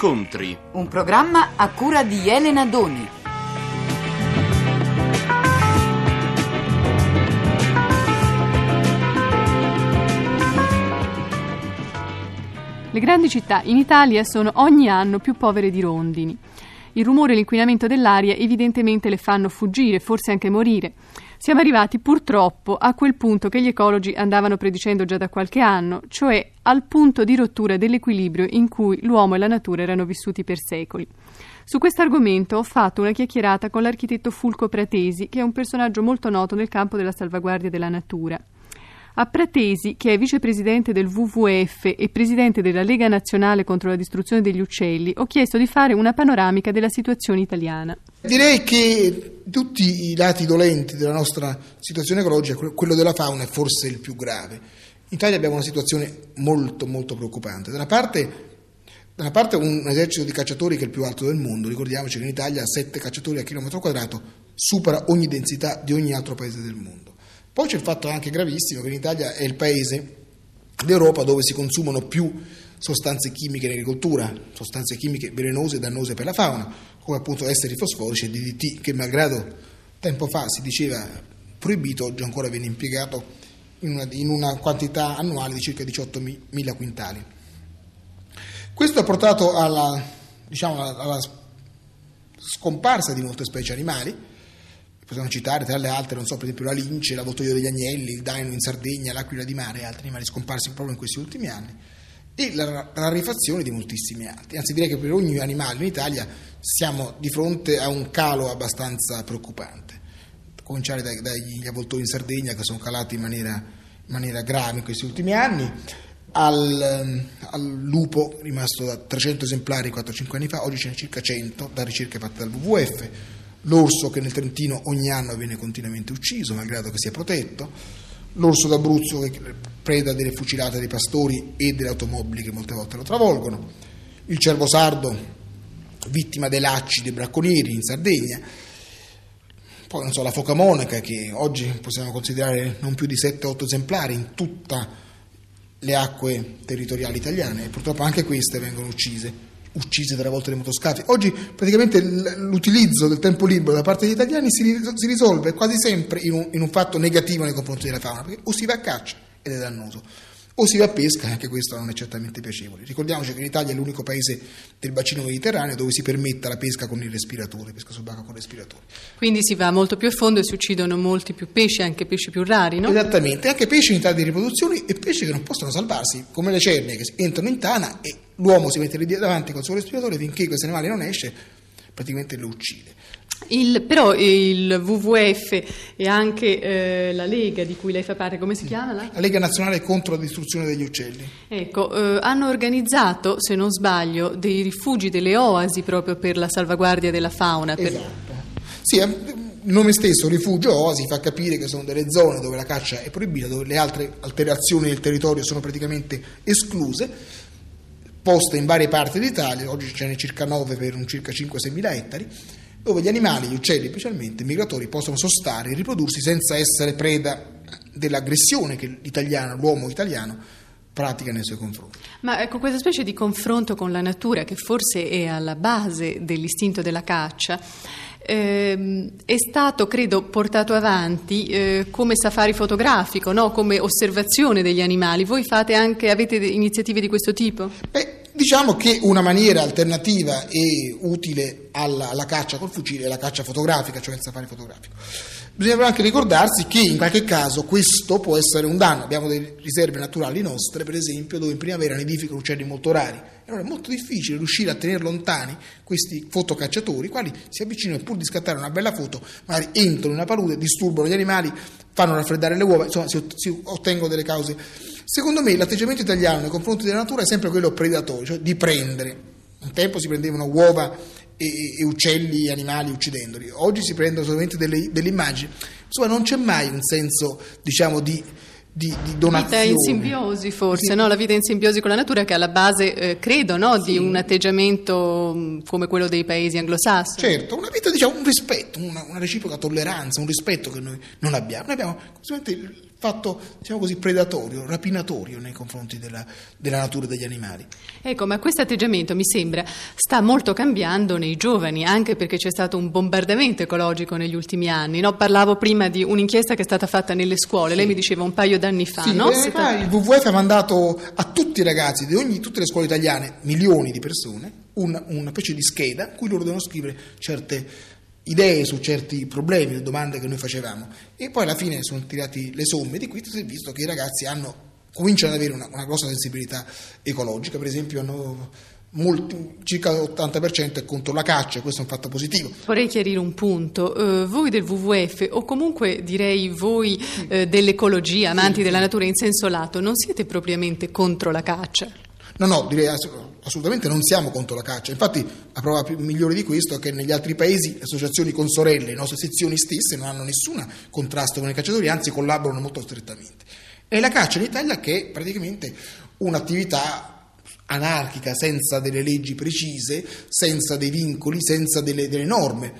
incontri. Un programma a cura di Elena Doni. Le grandi città in Italia sono ogni anno più povere di rondini. Il rumore e l'inquinamento dell'aria evidentemente le fanno fuggire, forse anche morire. Siamo arrivati purtroppo a quel punto che gli ecologi andavano predicendo già da qualche anno, cioè al punto di rottura dell'equilibrio in cui l'uomo e la natura erano vissuti per secoli. Su questo argomento ho fatto una chiacchierata con l'architetto Fulco Pratesi, che è un personaggio molto noto nel campo della salvaguardia della natura. A Pratesi, che è vicepresidente del WWF e presidente della Lega Nazionale contro la distruzione degli uccelli, ho chiesto di fare una panoramica della situazione italiana. Direi che tutti i lati dolenti della nostra situazione ecologica, quello della fauna è forse il più grave. In Italia abbiamo una situazione molto molto preoccupante. Da una parte da una parte un esercito di cacciatori che è il più alto del mondo, ricordiamoci che in Italia 7 cacciatori a chilometro quadrato supera ogni densità di ogni altro paese del mondo. Poi c'è il fatto anche gravissimo che in Italia è il paese d'Europa dove si consumano più sostanze chimiche in agricoltura, sostanze chimiche velenose e dannose per la fauna, come appunto esteri fosforici e DDT, che malgrado tempo fa si diceva proibito, oggi ancora viene impiegato in una, in una quantità annuale di circa 18.000 quintali. Questo ha portato alla, diciamo, alla scomparsa di molte specie animali, possiamo citare tra le altre, non so, per esempio la lince, l'avvoltoio degli agnelli, il daino in Sardegna, l'aquila di mare e altri animali scomparsi proprio in questi ultimi anni, e la rarefazione di moltissimi altri. Anzi, direi che per ogni animale in Italia siamo di fronte a un calo abbastanza preoccupante. A cominciare dai, dagli avvoltoi in Sardegna che sono calati in maniera, in maniera grave in questi ultimi anni, al, al, lupo rimasto da 300 esemplari 4-5 anni fa, oggi ce ne circa 100 da ricerche fatte dal WWF l'orso che nel Trentino ogni anno viene continuamente ucciso, malgrado che sia protetto, l'orso d'Abruzzo che preda delle fucilate dei pastori e delle automobili che molte volte lo travolgono, il cervo sardo vittima dei lacci dei bracconieri in Sardegna, poi non so, la foca monaca che oggi possiamo considerare non più di 7-8 esemplari in tutte le acque territoriali italiane. E purtroppo anche queste vengono uccise uccise tre volte dai motoscafi. Oggi praticamente l'utilizzo del tempo libero da parte degli italiani si, risolve quasi sempre in un, in un fatto negativo nei confronti della fauna, perché o si va a caccia ed è dannoso, o si va a pesca e anche questo non è certamente piacevole. Ricordiamoci che l'Italia è l'unico paese del bacino mediterraneo dove si permette la pesca con il respiratore, pesca subacquea con il respiratore. Quindi si va molto più a fondo e si uccidono molti più pesci, anche pesci più rari, no? Esattamente, anche pesci in età di riproduzione e pesci che non possono salvarsi, come le cerne che entrano in tana e l'uomo si mette lì davanti col suo respiratore finché questo animale non esce, praticamente lo uccide. Il, però il WWF e anche eh, la Lega di cui lei fa parte, come si chiama? La, la Lega Nazionale contro la distruzione degli uccelli. Ecco, eh, hanno organizzato, se non sbaglio, dei rifugi, delle oasi proprio per la salvaguardia della fauna. Per... Esatto. Sì, il nome stesso, rifugio oasi, fa capire che sono delle zone dove la caccia è proibita, dove le altre alterazioni del territorio sono praticamente escluse, poste in varie parti d'Italia, oggi ce n'è circa 9 per un circa 5-6 mila ettari dove gli animali, gli uccelli specialmente, i migratori, possono sostare e riprodursi senza essere preda dell'aggressione che l'uomo italiano pratica nei suoi confronti. Ma ecco, questa specie di confronto con la natura, che forse è alla base dell'istinto della caccia, ehm, è stato, credo, portato avanti eh, come safari fotografico, no? come osservazione degli animali. Voi fate anche, avete iniziative di questo tipo? Beh, Diciamo che una maniera alternativa e utile alla, alla, caccia col fucile è la caccia fotografica, cioè il safari fotografico. Bisogna anche ricordarsi che in qualche caso questo può essere un danno. Abbiamo delle riserve naturali nostre, per esempio, dove in primavera nidificano uccelli molto rari. E allora è molto difficile riuscire a tenere lontani questi fotocacciatori, i quali si avvicinano e pur di scattare una bella foto, magari entrano in una palude, disturbano gli animali, fanno raffreddare le uova, insomma si ottengono delle cause Secondo me l'atteggiamento italiano nei confronti della natura è sempre quello predatorio, cioè di prendere. Un tempo si prendevano uova e, e uccelli e animali uccidendoli, oggi si prendono solamente delle, delle immagini. Insomma, non c'è mai un senso, diciamo, di, di, di donazione. La vita in simbiosi forse, sì. no? la vita in simbiosi con la natura che è alla base, eh, credo, no? sì. di un atteggiamento mm, come quello dei paesi anglosassoni. Certo, una vita, diciamo, un rispetto, una, una reciproca tolleranza, un rispetto che noi non abbiamo. Noi abbiamo fatto, diciamo così, predatorio, rapinatorio nei confronti della, della natura degli animali. Ecco, ma questo atteggiamento mi sembra sta molto cambiando nei giovani, anche perché c'è stato un bombardamento ecologico negli ultimi anni. No? Parlavo prima di un'inchiesta che è stata fatta nelle scuole, sì. lei mi diceva un paio d'anni fa. Sì, no? fa il WWF ha mandato a tutti i ragazzi di ogni, tutte le scuole italiane, milioni di persone, una, una specie di scheda in cui loro devono scrivere certe idee su certi problemi o domande che noi facevamo e poi alla fine sono tirati le somme di questo si è visto che i ragazzi hanno, cominciano ad avere una, una grossa sensibilità ecologica, per esempio hanno Molti, circa l'80% è contro la caccia, questo è un fatto positivo. Vorrei chiarire un punto, uh, voi del WWF o comunque direi voi uh, dell'ecologia, amanti della natura in senso lato, non siete propriamente contro la caccia? No, no, direi assolutamente non siamo contro la caccia. Infatti, la prova migliore di questo è che negli altri paesi le associazioni consorelle, le nostre sezioni stesse, non hanno nessun contrasto con i cacciatori, anzi collaborano molto strettamente. E la caccia in Italia che è praticamente un'attività anarchica, senza delle leggi precise, senza dei vincoli, senza delle, delle norme.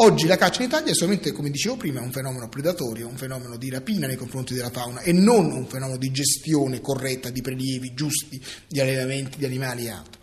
Oggi la caccia in Italia è solamente, come dicevo prima, un fenomeno predatorio, un fenomeno di rapina nei confronti della fauna e non un fenomeno di gestione corretta di prelievi giusti, di allevamenti di animali e altro.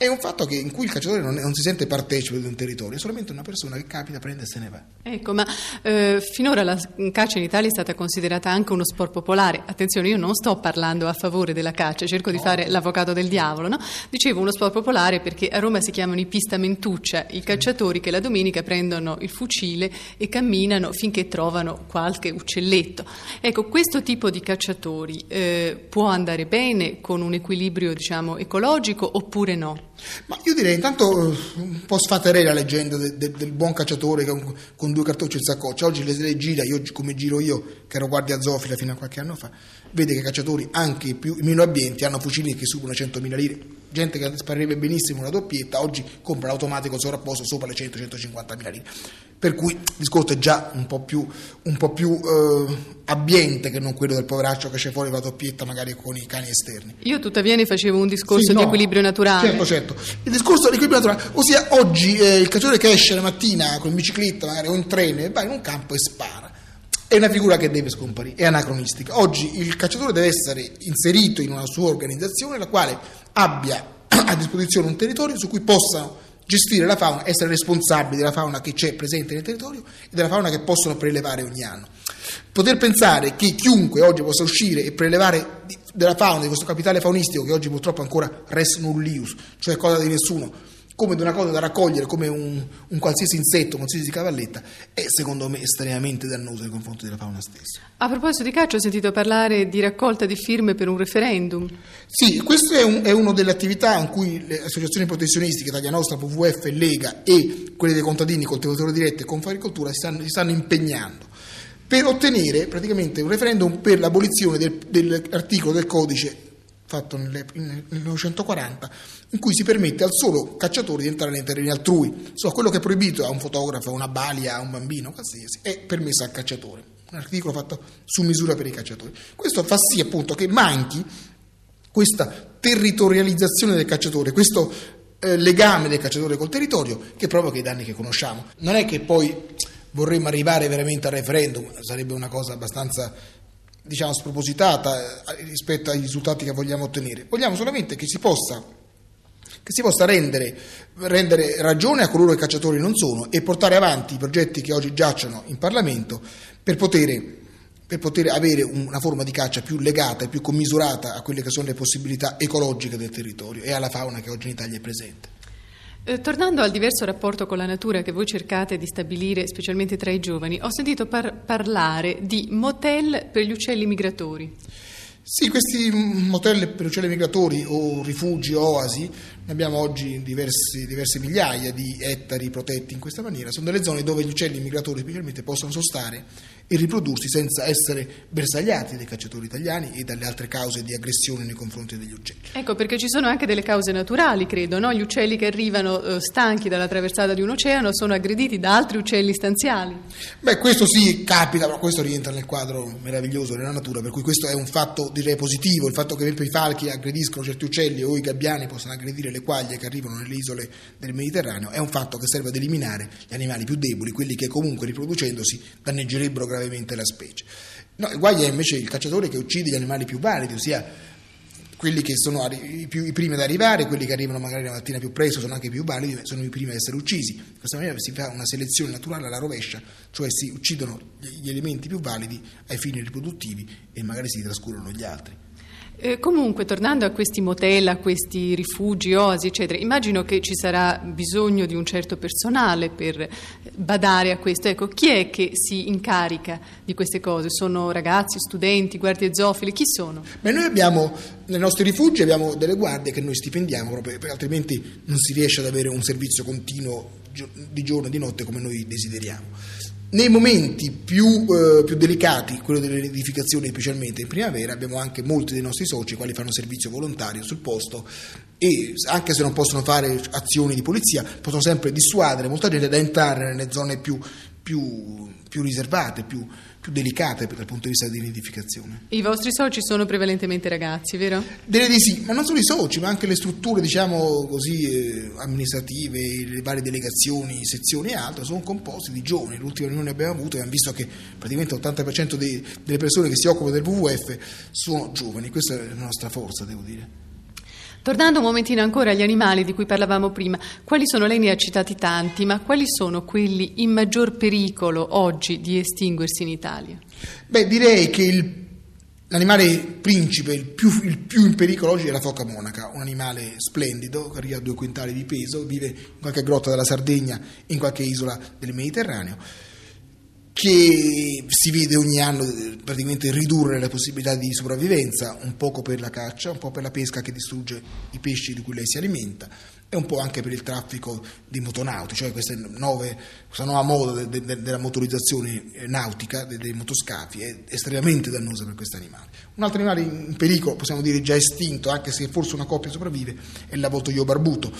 È un fatto che, in cui il cacciatore non, non, si sente partecipe di un territorio, è solamente una persona che capita, prende e se ne va. Ecco, ma eh, finora la caccia in Italia è stata considerata anche uno sport popolare. Attenzione, io non sto parlando a favore della caccia, cerco no. di fare l'avvocato del diavolo, no? Dicevo uno sport popolare perché a Roma si chiamano i pistamentuccia, i cacciatori che la domenica prendono il fucile e camminano finché trovano qualche uccelletto. Ecco, questo tipo di cacciatori eh, può andare bene con un equilibrio, diciamo, ecologico oppure no? Ma io direi intanto eh, un po' sfaterei la leggenda de, de, del buon cacciatore con, con due cartocci in saccoccia. Oggi le, le gira, io come giro io, che ero guardia zoofila fino a qualche anno fa, vede che i cacciatori, anche i meno abbienti, hanno fucili che superano 100.000 lire. Gente che sparirebbe benissimo una doppietta, oggi compra l'automatico sovrapposto sopra le 100-150.000 lire. Per cui il discorso è già un po' più, un po più eh, abbiente che non quello del poveraccio che c'è fuori la doppietta magari con i cani esterni. Io tuttavia ne facevo un discorso sì, di no, equilibrio naturale. Certo, certo. Il discorso di equilibrio naturale, ossia oggi eh, il cacciatore che esce la mattina con bicicletta magari o in treno e va in un campo e spara è una figura che deve scomparire, è anacronistica. Oggi il cacciatore deve essere inserito in una sua organizzazione la quale abbia a disposizione un territorio su cui possano gestire la fauna, essere responsabili della fauna che c'è presente nel territorio e della fauna che possono prelevare ogni anno. Poter pensare che chiunque oggi possa uscire e prelevare della fauna, di questo capitale faunistico che oggi purtroppo ancora res nullius, cioè cosa di nessuno, come di una cosa da raccogliere come un, un qualsiasi insetto, qualsiasi cavalletta, è secondo me estremamente dannoso nei confronti della fauna stessa. A proposito di caccia, ho sentito parlare di raccolta di firme per un referendum. Sì, questa è, un, è una delle attività in cui le associazioni protezionistica, Italia Nostra, WWF, Lega e quelle dei contadini, coltivatori diretti e Confagricoltura si stanno, si stanno impegnando per ottenere praticamente un referendum per l'abolizione del, dell'articolo del codice fatto nel 1940, in cui si permette al solo cacciatore di entrare nei terreni altrui. So, quello che è proibito a un fotografo, a una balia, a un bambino, qualsiasi, è permesso al cacciatore. Un articolo fatto su misura per i cacciatori. Questo fa sì appunto che manchi questa territorializzazione del cacciatore, questo eh, legame del cacciatore col territorio che provoca i danni che conosciamo. Non è che poi vorremmo arrivare veramente al referendum, sarebbe una cosa abbastanza diciamo, spropositata eh, rispetto ai risultati che vogliamo ottenere. Vogliamo solamente che si possa, che si possa rendere, rendere, ragione a coloro che cacciatori non sono e portare avanti i progetti che oggi giacciono in Parlamento per poter, per poter avere una forma di caccia più legata e più commisurata a quelle che sono le possibilità ecologiche del territorio e alla fauna che oggi in Italia è presente. Eh, tornando al diverso rapporto con la natura che voi cercate di stabilire, specialmente tra i giovani, ho sentito par- parlare di motel per gli uccelli migratori. Sì, questi motel per uccelli migratori o rifugi, oasi, ne abbiamo oggi diversi, diverse migliaia di ettari protetti in questa maniera, sono delle zone dove gli uccelli migratori specialmente possono sostare e riprodursi senza essere bersagliati dai cacciatori italiani e dalle altre cause di aggressione nei confronti degli uccelli. Ecco, perché ci sono anche delle cause naturali, credo, no? Gli uccelli che arrivano eh, stanchi dalla traversata di un oceano sono aggrediti da altri uccelli stanziali. Beh, questo sì, capita, ma questo rientra nel quadro meraviglioso della natura, per cui questo è un fatto direi positivo, il fatto che per esempio i falchi aggrediscono certi uccelli o i gabbiani possano aggredire le quaglie che arrivano nelle isole del Mediterraneo, è un fatto che serve ad eliminare gli animali più deboli, quelli che comunque riproducendosi danneggerebbero gravemente gravemente la specie. No, il guai è invece il cacciatore che uccide gli animali più validi, ossia quelli che sono i, più, i, primi ad arrivare, quelli che arrivano magari la mattina più presto, sono anche più validi, sono i primi ad essere uccisi. In questa maniera si fa una selezione naturale alla rovescia, cioè si uccidono gli elementi più validi ai fini riproduttivi e magari si trascurano gli altri. Eh, comunque, tornando a questi motel, a questi rifugi, oasi, eccetera, immagino che ci sarà bisogno di un certo personale per badare a questo. Ecco, chi è che si incarica di queste cose? Sono ragazzi, studenti, guardie zoofili? Chi sono? Beh, noi abbiamo, nei nostri rifugi abbiamo delle guardie che noi stipendiamo proprio altrimenti non si riesce ad avere un servizio continuo di giorno e di notte come noi desideriamo. Nei momenti più, eh, più, delicati, quello delle edificazioni specialmente in primavera, abbiamo anche molti dei nostri soci quali fanno servizio volontario sul posto e anche se non possono fare azioni di polizia, possono sempre dissuadere molta gente da entrare nelle zone più, più, più riservate, più, più delicate dal punto di vista dell'identificazione. I vostri soci sono prevalentemente ragazzi, vero? Direi di sì, ma non solo i soci, ma anche le strutture, diciamo così, eh, amministrative, le varie delegazioni, sezioni e altro, sono composti di giovani. L'ultima riunione che abbiamo avuto abbiamo visto che praticamente l'80% dei, delle persone che si occupano del WWF sono giovani, questa è la nostra forza, devo dire. Tornando un momentino ancora agli animali di cui parlavamo prima, quali sono, lei ne ha citati tanti, ma quali sono quelli in maggior pericolo oggi di estinguersi in Italia? Beh, direi che il, l'animale principe, il più, il più, in pericolo oggi è la foca monaca, un animale splendido che arriva a due quintali di peso, vive in qualche grotta della Sardegna in qualche isola del Mediterraneo che si vede ogni anno eh, praticamente ridurre le possibilità di sopravvivenza, un poco per la caccia, un po' per la pesca che distrugge i pesci di cui lei si alimenta e un po' anche per il traffico di motonauti, cioè nuove, questa nuova moda de, de, della motorizzazione nautica dei, dei motoscafi è estremamente dannosa per questi animali. Un altro animale in pericolo, possiamo dire già estinto, anche se forse una coppia sopravvive, è l'avotoio barbuto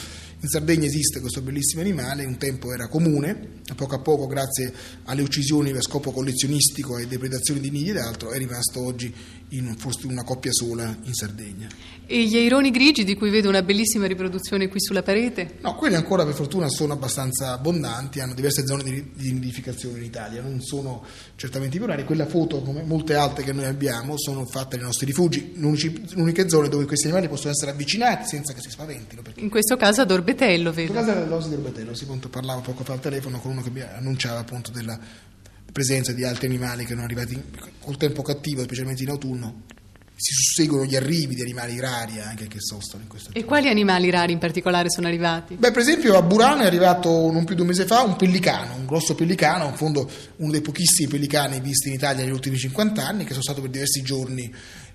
in Sardegna esiste questo bellissimo animale, un tempo era comune, a poco a poco grazie alle uccisioni per scopo collezionistico e depredazioni di nidi ed altro è rimasto oggi in forse una coppia sola in Sardegna. E gli aironi grigi di cui vedo una bellissima riproduzione qui sulla parete? No, quelli ancora per fortuna sono abbastanza abbondanti, hanno diverse zone di, di nidificazione in Italia, non sono certamente più rari, quella foto come molte altre che noi abbiamo sono fatte nei nostri rifugi, le uniche zone dove questi animali possono essere avvicinati senza che si spaventino. In questo caso ad Orbetello, vedo. In questo caso ad Orbetello, si appunto, parlavo poco fa al telefono con uno che mi annunciava appunto della presenza di altri animali che erano arrivati col tempo cattivo, specialmente in autunno, si susseguono gli arrivi di animali rari anche che sostano in questo E quali animali rari in particolare sono arrivati? Beh, per esempio a Burano è arrivato non più di un mese fa un pellicano, un grosso pellicano, in fondo uno dei pochissimi pellicani visti in Italia negli ultimi 50 anni, che sono stato per diversi giorni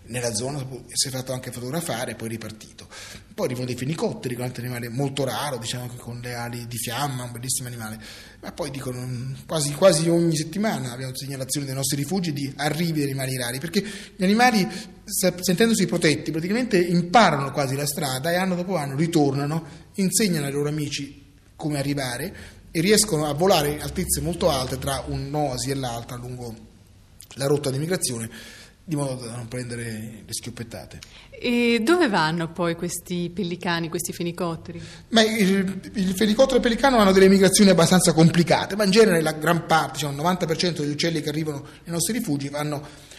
nella zona, si è fatto anche fotografare e poi ripartito. Poi arrivano dei fenicotteri, un altro animale molto raro, diciamo che con le ali di fiamma, un bellissimo animale. Ma poi dicono quasi, quasi ogni settimana abbiamo segnalazioni dei nostri rifugi di arrivi di animali rari, perché gli animali, sentendosi protetti, praticamente imparano quasi la strada e anno dopo anno ritornano, insegnano ai loro amici come arrivare e riescono a volare in altezze molto alte tra un'oasi e l'altra lungo la rotta di migrazione di modo da non prendere le schioppettate. E dove vanno poi questi pellicani, questi fenicotteri? Beh, il, il fenicottero e il pellicano hanno delle migrazioni abbastanza complicate, ma in genere la gran parte, cioè il 90% degli uccelli che arrivano nei nostri rifugi vanno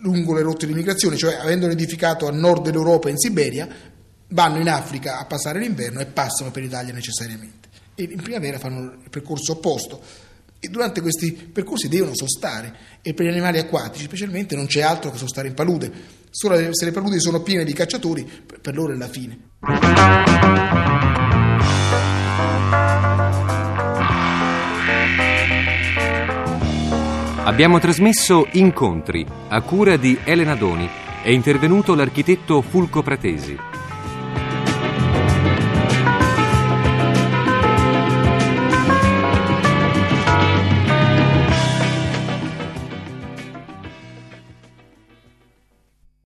lungo le rotte di migrazione, cioè avendo edificato a nord dell'Europa e in Siberia, vanno in Africa a passare l'inverno e passano per l'Italia necessariamente. E in primavera fanno il percorso opposto e durante questi percorsi devono sostare e per gli animali acquatici specialmente non c'è altro che sostare in palude. Solo se le paludi sono piene di cacciatori, per loro è la fine. Abbiamo trasmesso Incontri a cura di Elena Doni. È intervenuto l'architetto Fulco Pratesi.